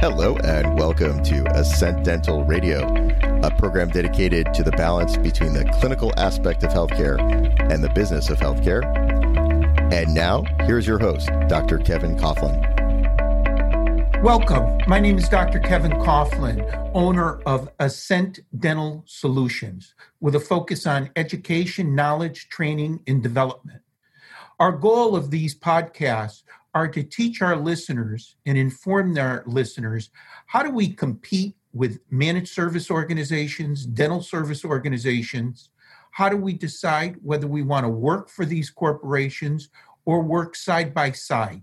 Hello, and welcome to Ascent Dental Radio, a program dedicated to the balance between the clinical aspect of healthcare and the business of healthcare. And now, here's your host, Dr. Kevin Coughlin. Welcome. My name is Dr. Kevin Coughlin, owner of Ascent Dental Solutions, with a focus on education, knowledge, training, and development. Our goal of these podcasts are to teach our listeners and inform their listeners how do we compete with managed service organizations, dental service organizations? How do we decide whether we want to work for these corporations or work side by side?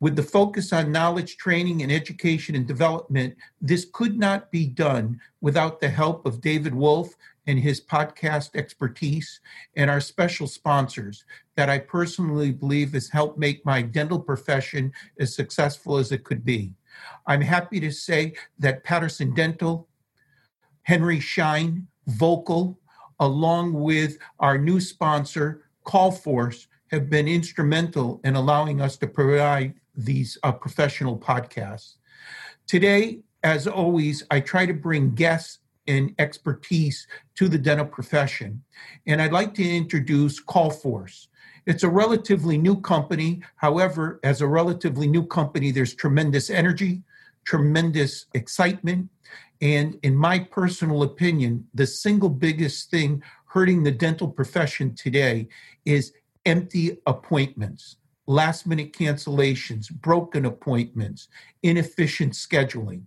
With the focus on knowledge, training, and education and development, this could not be done without the help of David Wolf and his podcast expertise and our special sponsors that I personally believe has helped make my dental profession as successful as it could be. I'm happy to say that Patterson Dental, Henry Schein, Vocal, along with our new sponsor, CallForce, have been instrumental in allowing us to provide these uh, professional podcasts. Today, as always, I try to bring guests and expertise to the dental profession. And I'd like to introduce CallForce. It's a relatively new company. However, as a relatively new company, there's tremendous energy, tremendous excitement. And in my personal opinion, the single biggest thing hurting the dental profession today is empty appointments, last minute cancellations, broken appointments, inefficient scheduling.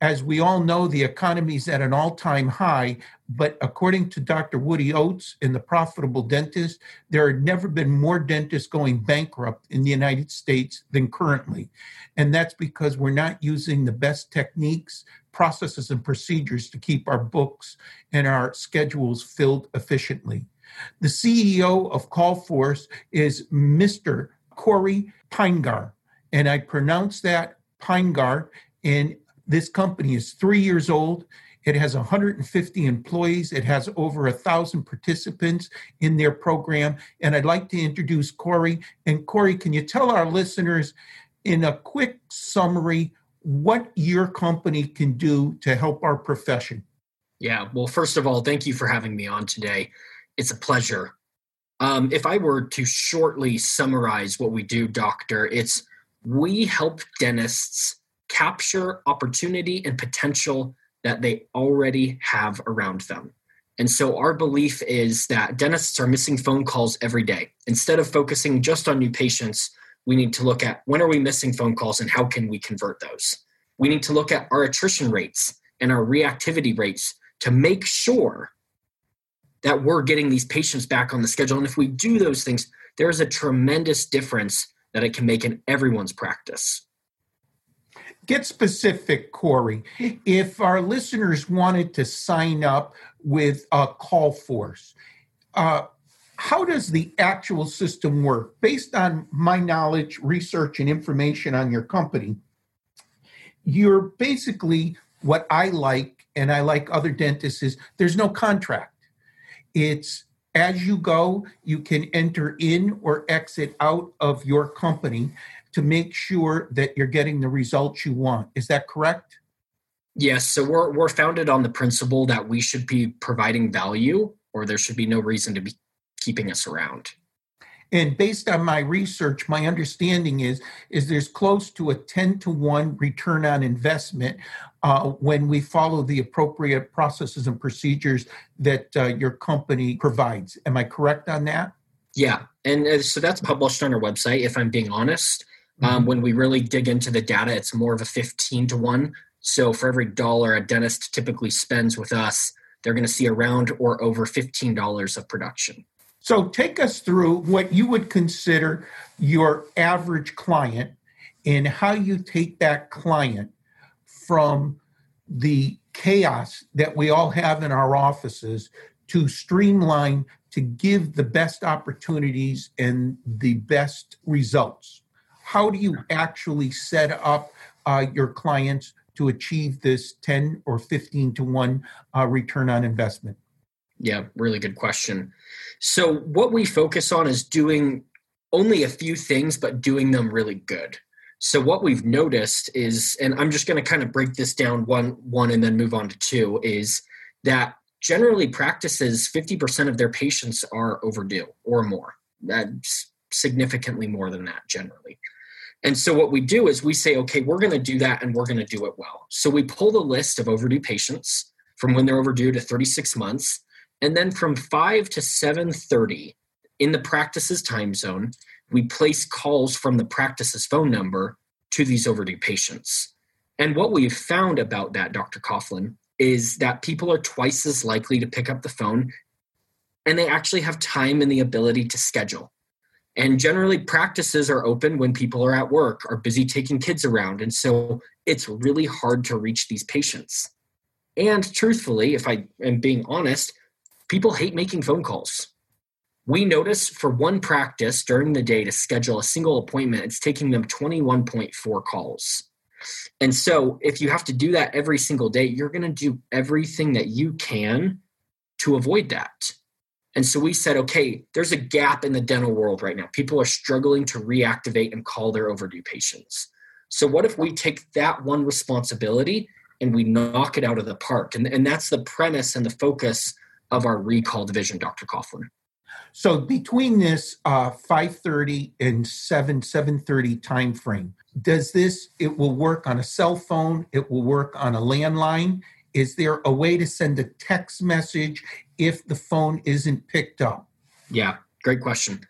As we all know, the economy is at an all time high, but according to Dr. Woody Oakes in The Profitable Dentist, there had never been more dentists going bankrupt in the United States than currently. And that's because we're not using the best techniques, processes, and procedures to keep our books and our schedules filled efficiently. The CEO of CallForce is Mr. Cory Pinegar, and I pronounce that Pinegar. And this company is three years old. It has 150 employees. It has over a thousand participants in their program. And I'd like to introduce Cory. And Cory, can you tell our listeners in a quick summary what your company can do to help our profession? Yeah, well, first of all, thank you for having me on today. It's a pleasure. Um, if I were to shortly summarize what we do, Doctor, it's we help dentists capture opportunity and potential that they already have around them. And so our belief is that dentists are missing phone calls every day. Instead of focusing just on new patients, we need to look at when are we missing phone calls and how can we convert those. We need to look at our attrition rates and our reactivity rates to make sure that we're getting these patients back on the schedule. And if we do those things, there's a tremendous difference that it can make in everyone's practice. Get specific, Cory. If our listeners wanted to sign up with a CallForce, uh, how does the actual system work? Based on my knowledge, research, and information on your company, you're basically what I like, and I like other dentists, is there's no contract. It's as you go, you can enter in or exit out of your company to make sure that you're getting the results you want. Is that correct? Yes. So we're, we're founded on the principle that we should be providing value or there should be no reason to be keeping us around. And based on my research, my understanding is is there's close to a 10 to 1 return on investment uh, when we follow the appropriate processes and procedures that uh, your company provides. Am I correct on that? Yeah. And uh, so that's published on our website, if I'm being honest. Um, mm-hmm. when we really dig into the data, it's more of a 15 to 1. So for every dollar a dentist typically spends with us, they're going to see around or over $15 of production. So take us through what you would consider your average client and how you take that client from the chaos that we all have in our offices to streamline to give the best opportunities and the best results. How do you actually set up uh, your clients to achieve this 10 or 15 to 1 uh, return on investment? Yeah, really good question. So, what we focus on is doing only a few things, but doing them really good. So, what we've noticed is, and I'm just going to kind of break this down one, one, and then move on to two, is that generally practices 50% of their patients are overdue or more. That's significantly more than that generally. And so what we do is we say, okay, we're going to do that and we're going to do it well. So we pull the list of overdue patients from when they're overdue to 36 months and then from 5 to 7:30 in the practice's time zone, we place calls from the practice's phone number to these overdue patients. And what we've found about that, Dr. Coughlin, is that people are twice as likely to pick up the phone and they actually have time and the ability to schedule. And generally, practices are open when people are at work, are busy taking kids around. And so it's really hard to reach these patients. And truthfully, if I am being honest, people hate making phone calls. We notice for one practice during the day to schedule a single appointment, it's taking them 21.4 calls. And so, if you have to do that every single day, you're going to do everything that you can to avoid that. And so we said, okay, there's a gap in the dental world right now. People are struggling to reactivate and call their overdue patients. So, what if we take that one responsibility and we knock it out of the park? And, and that's the premise and the focus of our recall division, Dr. Coughlin. So between this uh, 5:30 and 7 7:30 time frame, does this it will work on a cell phone? It will work on a landline. Is there a way to send a text message if the phone isn't picked up? Yeah, great question.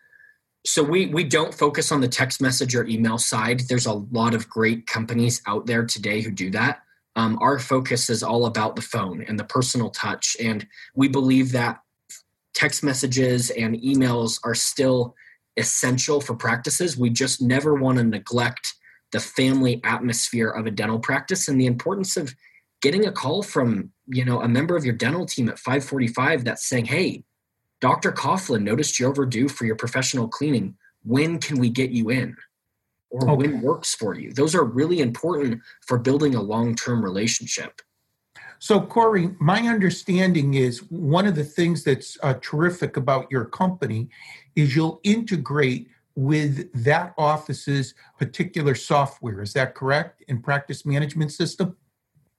So we we don't focus on the text message or email side. There's a lot of great companies out there today who do that um, our focus is all about the phone and the personal touch. And we believe that text messages and emails are still essential for practices. We just never want to neglect the family atmosphere of a dental practice and the importance of getting a call from you know a member of your dental team at 545 that's saying hey dr coughlin noticed you're overdue for your professional cleaning when can we get you in or okay. when works for you. Those are really important for building a long term relationship. So, Cory, my understanding is one of the things that's uh, terrific about your company is you'll integrate with that office's particular software. Is that correct? In practice management system?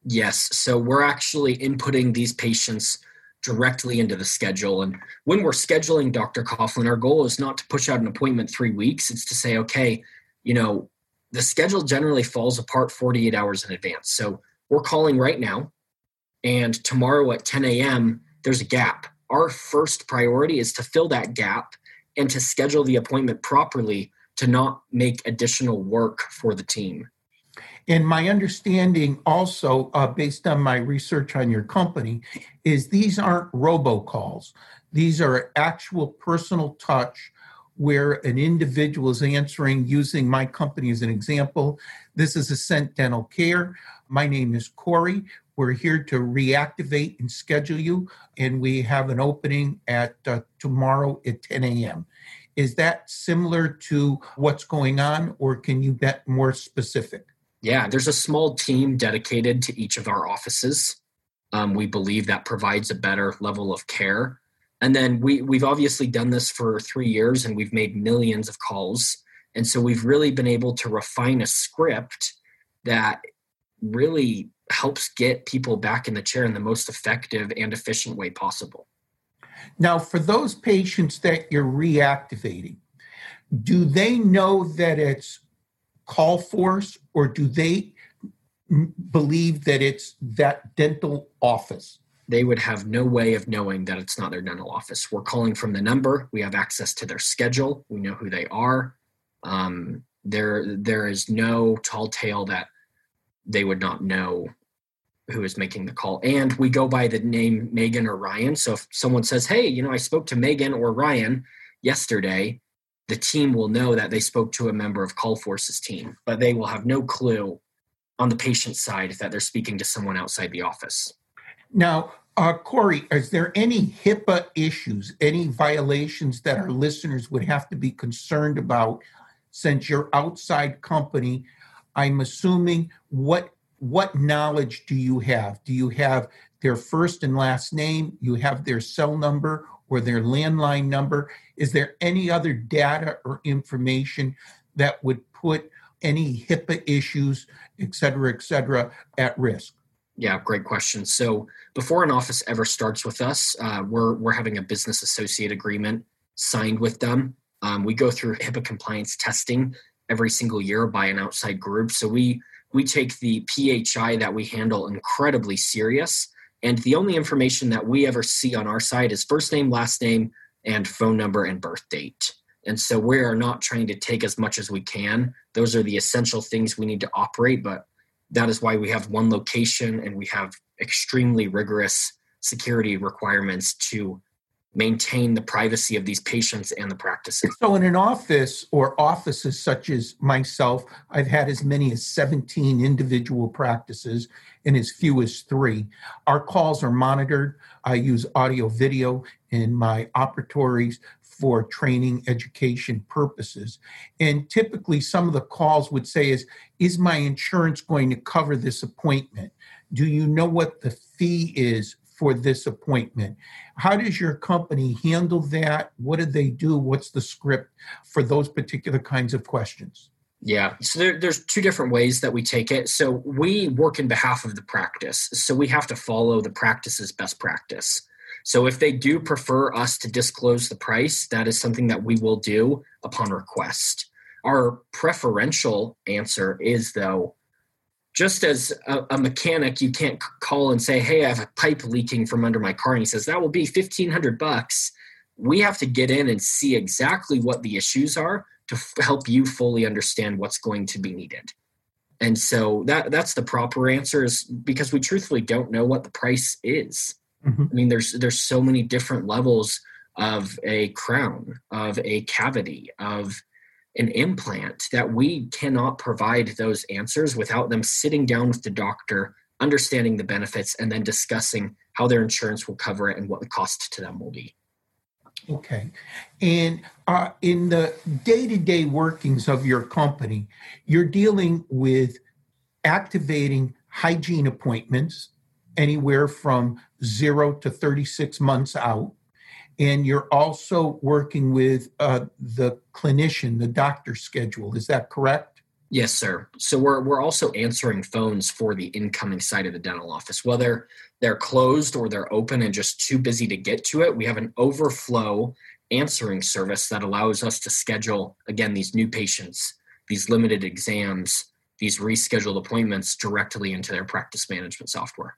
Yes. So, we're actually inputting these patients directly into the schedule. And when we're scheduling Dr. Coughlin, our goal is not to push out an appointment three weeks. It's to say, okay, you know, the schedule generally falls apart 48 hours in advance. So we're calling right now, and tomorrow at 10 a.m., there's a gap. Our first priority is to fill that gap and to schedule the appointment properly to not make additional work for the team. And my understanding also, uh, based on my research on your company, is these aren't robocalls. These are actual personal touch where an individual is answering using my company as an example. This is Ascent Dental Care. My name is Cory. We're here to reactivate and schedule you, and we have an opening at uh, tomorrow at 10 a.m. Is that similar to what's going on, or can you get more specific? Yeah, there's a small team dedicated to each of our offices. Um, we believe that provides a better level of care. And then we, we've obviously done this for three years and we've made millions of calls. And so we've really been able to refine a script that really helps get people back in the chair in the most effective and efficient way possible. Now, for those patients that you're reactivating, do they know that it's CallForce or do they believe that it's that dental office? They would have no way of knowing that it's not their dental office. We're calling from the number. We have access to their schedule. We know who they are. Um, there, there is no tall tale that they would not know who is making the call. And we go by the name Megan or Ryan. So if someone says, Hey, you know, I spoke to Megan or Ryan yesterday, the team will know that they spoke to a member of CallForce's team, but they will have no clue on the patient side that they're speaking to someone outside the office. Now, uh, Cory, is there any HIPAA issues, any violations that our listeners would have to be concerned about since you're outside company? I'm assuming what what knowledge do you have? Do you have their first and last name? You have their cell number or their landline number? Is there any other data or information that would put any HIPAA issues, et cetera, et cetera, at risk? Yeah, great question. So before an office ever starts with us, uh, we're we're having a business associate agreement signed with them. Um, we go through HIPAA compliance testing every single year by an outside group. So we we take the PHI that we handle incredibly serious. And the only information that we ever see on our side is first name, last name, and phone number and birth date. And so we are not trying to take as much as we can. Those are the essential things we need to operate, but that is why we have one location and we have extremely rigorous security requirements to maintain the privacy of these patients and the practices. So, in an office or offices such as myself, I've had as many as 17 individual practices and as few as three. Our calls are monitored. I use audio video in my operatories for training education purposes. And typically, some of the calls would say, is, is my insurance going to cover this appointment? Do you know what the fee is for this appointment. How does your company handle that? What do they do? What's the script for those particular kinds of questions? Yeah, so there, there's two different ways that we take it. So we work in behalf of the practice, so we have to follow the practice's best practice. So if they do prefer us to disclose the price, that is something that we will do upon request. Our preferential answer is though just as a, a, mechanic, you can't call and say, "Hey, I have a pipe leaking from under my car," and he says that will be fifteen hundred bucks. We have to get in and see exactly what the issues are to f- help you fully understand what's going to be needed. And so that that's the proper answer is because we truthfully don't know what the price is. Mm-hmm. I mean, there's there's so many different levels of a crown, of a cavity, of an implant that we cannot provide those answers without them sitting down with the doctor understanding the benefits and then discussing how their insurance will cover it and what the cost to them will be okay and uh, in the day-to-day workings of your company you're dealing with activating hygiene appointments anywhere from zero to 36 months out and you're also working with uh, the clinician, the doctor schedule. Is that correct? Yes, sir. So we're we're also answering phones for the incoming side of the dental office, whether they're closed or they're open and just too busy to get to it. We have an overflow answering service that allows us to schedule again these new patients, these limited exams, these rescheduled appointments directly into their practice management software.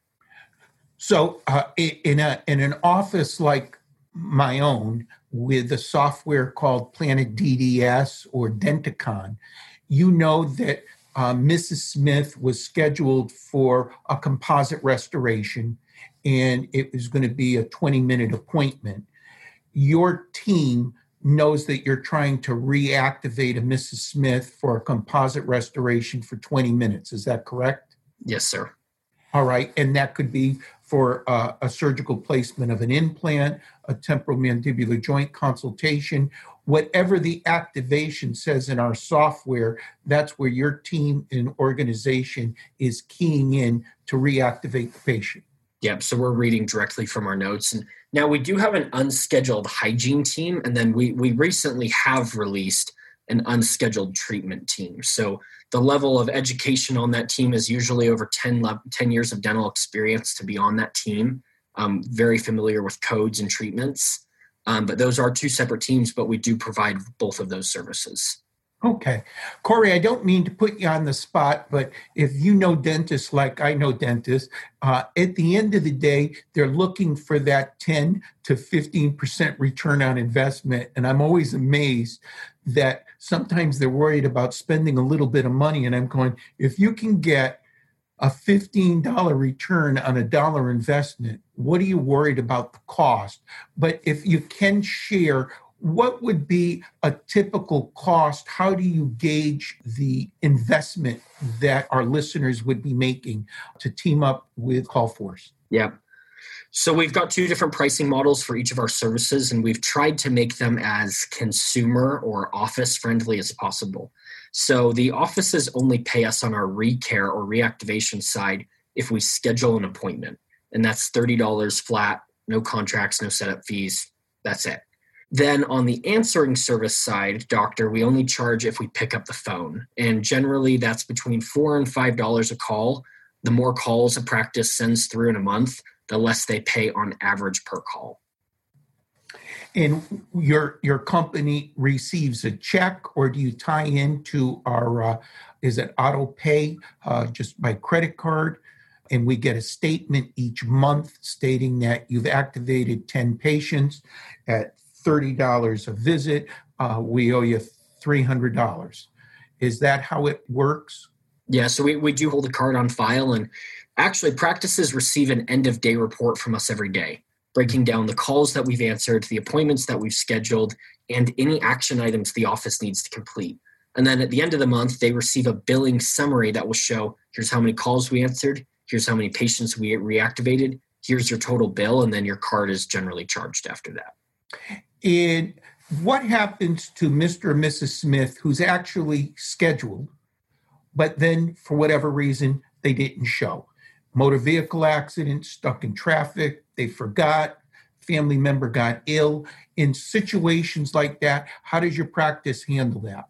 So, uh, in a in an office like my own, with a software called Planet DDS or Denticon, you know that uh, Mrs. Smith was scheduled for a composite restoration, and it was going to be a 20 minute appointment. Your team knows that you're trying to reactivate a Mrs. Smith for a composite restoration for 20 minutes. Is that correct? Yes, sir. All right. And that could be for uh, a surgical placement of an implant, a temporal mandibular joint consultation, whatever the activation says in our software, that's where your team and organization is keying in to reactivate the patient. Yep. So we're reading directly from our notes. And now we do have an unscheduled hygiene team, and then we we recently have released an unscheduled treatment team. So the level of education on that team is usually over 10, 10 years of dental experience to be on that team. Um, very familiar with codes and treatments. Um, but those are two separate teams, but we do provide both of those services. Okay. Corey, I don't mean to put you on the spot, but if you know dentists like I know dentists, uh, at the end of the day, they're looking for that 10 to 15% return on investment. And I'm always amazed that sometimes they're worried about spending a little bit of money. And I'm going, if you can get a $15 return on a dollar investment, what are you worried about the cost? But if you can share what would be a typical cost? How do you gauge the investment that our listeners would be making to team up with CallForce? Yeah. So we've got two different pricing models for each of our services, and we've tried to make them as consumer or office friendly as possible. So the offices only pay us on our recare or reactivation side if we schedule an appointment, and that's $30 flat, no contracts, no setup fees. That's it. Then on the answering service side, doctor, we only charge if we pick up the phone. And generally that's between four and five dollars a call. The more calls a practice sends through in a month, the less they pay on average per call. And your your company receives a check, or do you tie into our? Uh, is it auto pay uh, just by credit card? And we get a statement each month stating that you've activated ten patients at $30 a visit. Uh, we owe you $300. Is that how it works? Yeah, so we, we do hold a card on file, and actually, practices receive an end of day report from us every day, breaking down the calls that we've answered, the appointments that we've scheduled, and any action items the office needs to complete. And then at the end of the month, they receive a billing summary that will show here's how many calls we answered, here's how many patients we reactivated, here's your total bill, and then your card is generally charged after that. And what happens to Mr. and Mrs. Smith who's actually scheduled, but then for whatever reason they didn't show? Motor vehicle accident, stuck in traffic, they forgot, family member got ill. In situations like that, how does your practice handle that?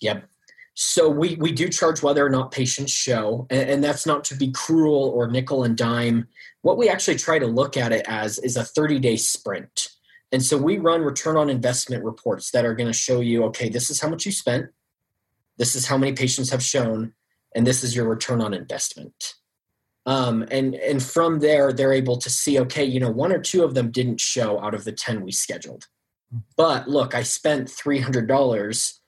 Yep. So we, we do charge whether or not patients show, and, and, that's not to be cruel or nickel and dime. What we actually try to look at it as is a 30 day sprint. And so we run return on investment reports that are going to show you okay, this is how much you spent, this is how many patients have shown, and this is your return on investment. Um, and and from there, they're able to see okay, you know, one or two of them didn't show out of the ten we scheduled, but look, I spent three hundred dollars,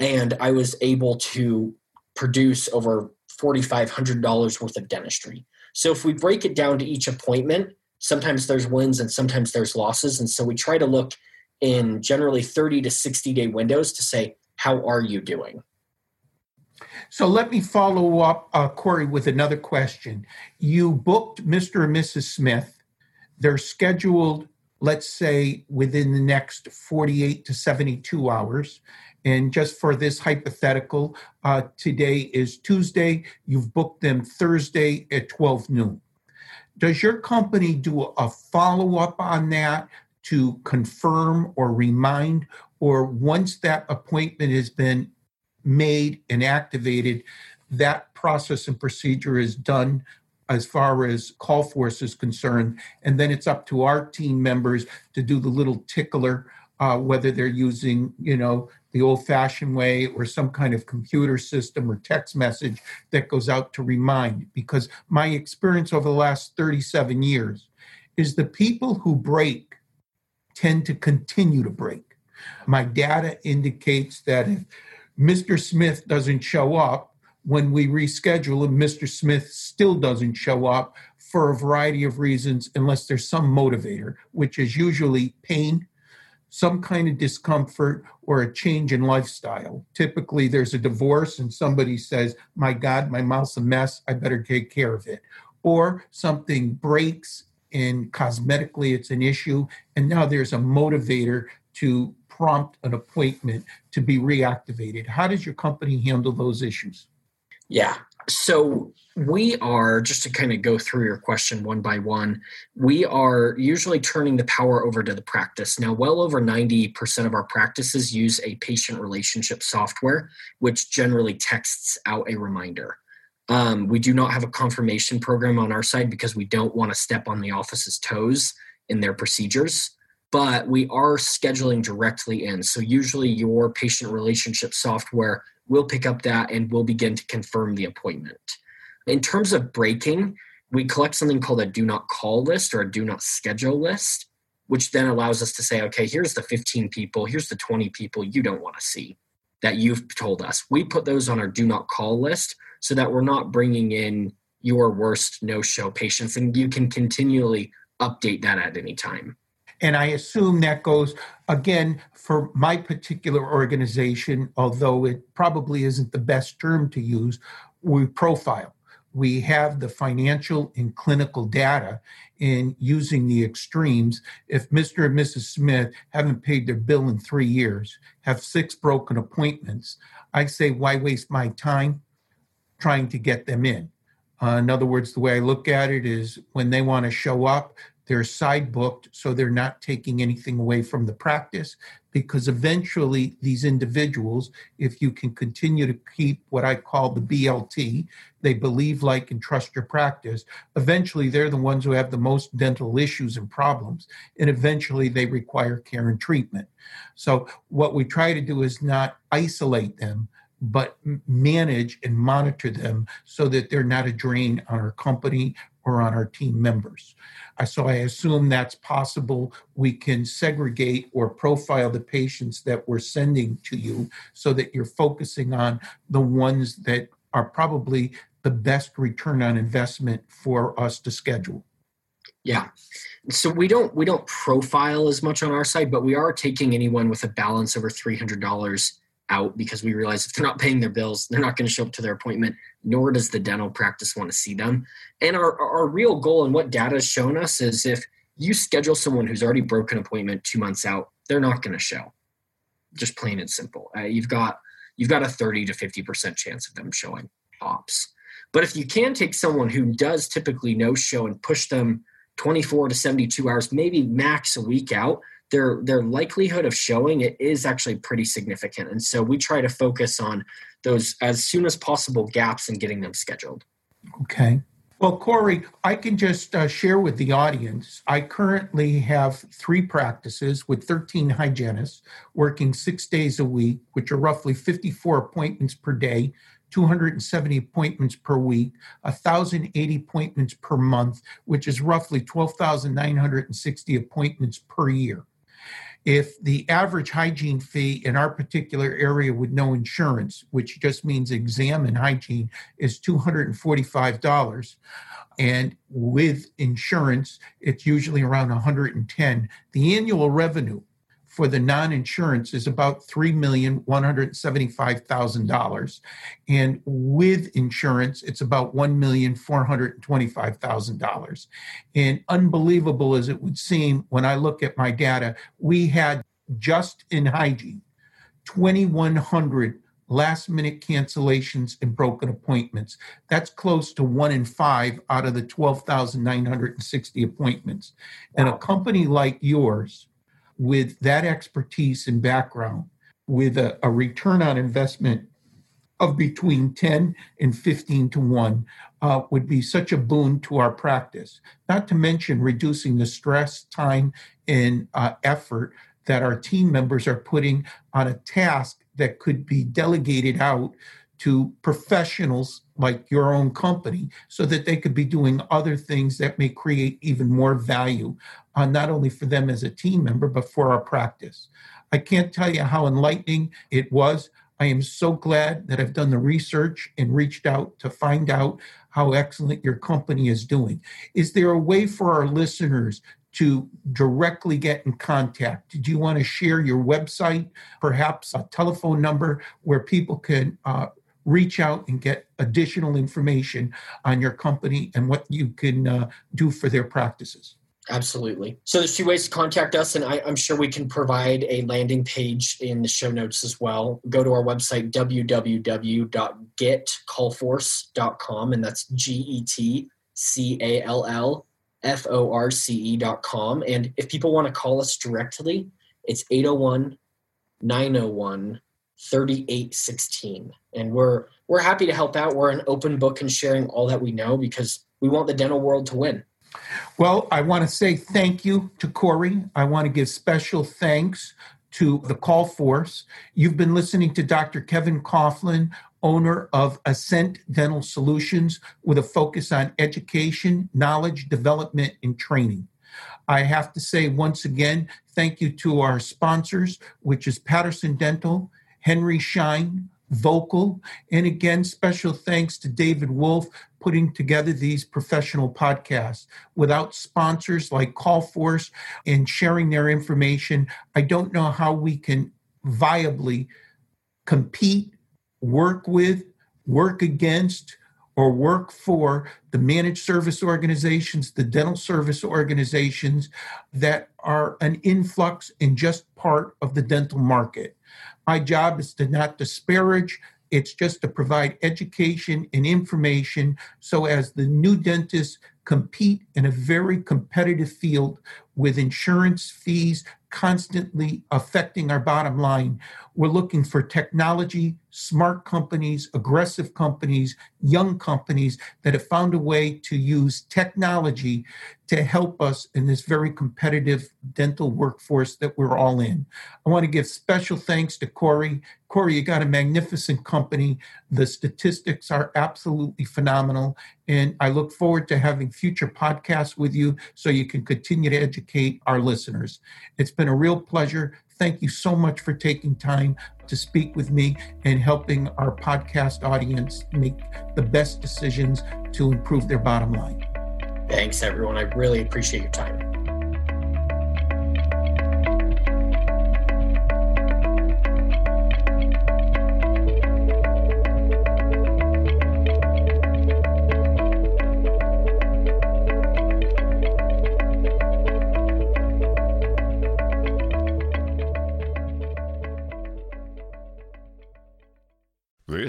and I was able to produce over forty five hundred dollars worth of dentistry. So if we break it down to each appointment, sometimes there's wins and sometimes there's losses. And so we try to look in generally 30 to 60 day windows to say, how are you doing? So let me follow up, uh, Cory, with another question. You booked Mr. and Mrs. Smith. They're scheduled, let's say, within the next 48 to 72 hours. And just for this hypothetical, uh, today is Tuesday. You've booked them Thursday at 12 noon. Does your company do a follow up on that to confirm or remind? Or once that appointment has been made and activated, that process and procedure is done as far as CallForce is concerned. And then it's up to our team members to do the little tickler uh, whether they're using, you know, the old fashioned way or some kind of computer system or text message that goes out to remind. Because my experience over the last 37 years is the people who break tend to continue to break. My data indicates that if Mr. Smith doesn't show up, when we reschedule and Mr. Smith still doesn't show up for a variety of reasons, unless there's some motivator, which is usually pain, some kind of discomfort or a change in lifestyle. Typically, there's a divorce and somebody says, My God, my mouth's a mess. I better take care of it. Or something breaks and cosmetically it's an issue. And now there's a motivator to prompt an appointment to be reactivated. How does your company handle those issues? Yeah. So we are, just to kind of go through your question one by one, we are usually turning the power over to the practice. Now, well over 90% of our practices use a patient relationship software, which generally texts out a reminder. Um, we do not have a confirmation program on our side because we don't want to step on the office's toes in their procedures but we are scheduling directly in. So usually your patient relationship software will pick up that and we'll begin to confirm the appointment. In terms of breaking, we collect something called a do not call list or a do not schedule list, which then allows us to say, okay, here's the 15 people, here's the 20 people you don't want to see that you've told us. We put those on our do not call list so that we're not bringing in your worst no show patients and you can continually update that at any time. And I assume that goes again for my particular organization, although it probably isn't the best term to use, we profile. We have the financial and clinical data in using the extremes. If Mr. and Mrs. Smith haven't paid their bill in three years, have six broken appointments, I say, why waste my time trying to get them in? Uh, in other words, the way I look at it is when they want to show up, they're side booked, so they're not taking anything away from the practice because eventually these individuals, if you can continue to keep what I call the BLT, they believe, like, and trust your practice, eventually they're the ones who have the most dental issues and problems. And eventually they require care and treatment. So what we try to do is not isolate them, but manage and monitor them so that they're not a drain on our company or on our team members. Uh, so I assume that's possible. We can segregate or profile the patients that we're sending to you so that you're focusing on the ones that are probably the best return on investment for us to schedule. Yeah. So we don't we don't profile as much on our side, but we are taking anyone with a balance over three hundred dollars out because we realize if they're not paying their bills, they're not going to show up to their appointment, nor does the dental practice want to see them. And our, our real goal and what data has shown us is if you schedule someone who's already broken appointment two months out, they're not going to show. Just plain and simple. Uh, you've got you've got a 30 to 50% chance of them showing ops. But if you can take someone who does typically no show and push them 24 to 72 hours, maybe max a week out, their their likelihood of showing it is actually pretty significant. And so we try to focus on those as soon as possible gaps in getting them scheduled. Okay. Well cory i can just uh, share with the audience. I currently have three practices with 13 hygienists working six days a week which are roughly 54 appointments per day 270 appointments per week, 1,080 appointments per month, which is roughly 12,960 appointments per year. If the average hygiene fee in our particular area with no insurance, which just means exam and hygiene, is $245, and with insurance, it's usually around 110, the annual revenue for the non-insurance is about three million one hundred seventy-five thousand dollars, and with insurance, it's about one million four hundred twenty-five thousand dollars. And unbelievable as it would seem, when I look at my data, we had just in hygiene twenty-one hundred last minute cancellations and broken appointments. That's close to one in five out of the 12,960 appointments. And a company like yours, with that expertise and background, with a, a return on investment of between 10 and 15 to 1 uh, would be such a boon to our practice. Not to mention reducing the stress, time, and uh, effort that our team members are putting on a task that could be delegated out to professionals like your own company so that they could be doing other things that may create even more value, uh, not only for them as a team member, but for our practice. I can't tell you how enlightening it was. I am so glad that I've done the research and reached out to find out how excellent your company is doing. Is there a way for our listeners to directly get in contact? Do you want to share your website, perhaps a telephone number where people can uh, reach out and get additional information on your company and what you can uh, do for their practices? Absolutely. So there's two ways to contact us, and I, am sure we can provide a landing page in the show notes as well. Go to our website, www.getcallforce.com, and that's G-E-T-C-A-L-L F-O-R-C-E.com. And if people want to call us directly, it's 801 901 3816 and we're we're happy to help out. We're an open book and sharing all that we know because we want the dental world to win. Well i want to say thank you to cory. I want to give special thanks to the CallForce. You've been listening to dr kevin coughlin owner of ascent dental solutions with a focus on education knowledge development and training. I have to say once again, thank you to our sponsors, which is Patterson Dental Henry Schein, Vocal, and again, special thanks to David Wolf putting together these professional podcasts. Without sponsors like CallForce and sharing their information, I don't know how we can viably compete, work with, work against, or work for the managed service organizations, the dental service organizations that are an influx and just part of the dental market. My job is to not disparage, it's just to provide education and information so as the new dentists compete in a very competitive field with insurance fees constantly affecting our bottom line. We're looking for technology, smart companies, aggressive companies, young companies that have found a way to use technology to help us in this very competitive dental workforce that we're all in. I want to give special thanks to Cory. Cory, you got a magnificent company. The statistics are absolutely phenomenal. And I look forward to having future podcasts with you so you can continue to educate our listeners. It's been a real pleasure. Thank you so much for taking time to speak with me and helping our podcast audience make the best decisions to improve their bottom line. Thanks, everyone. I really appreciate your time.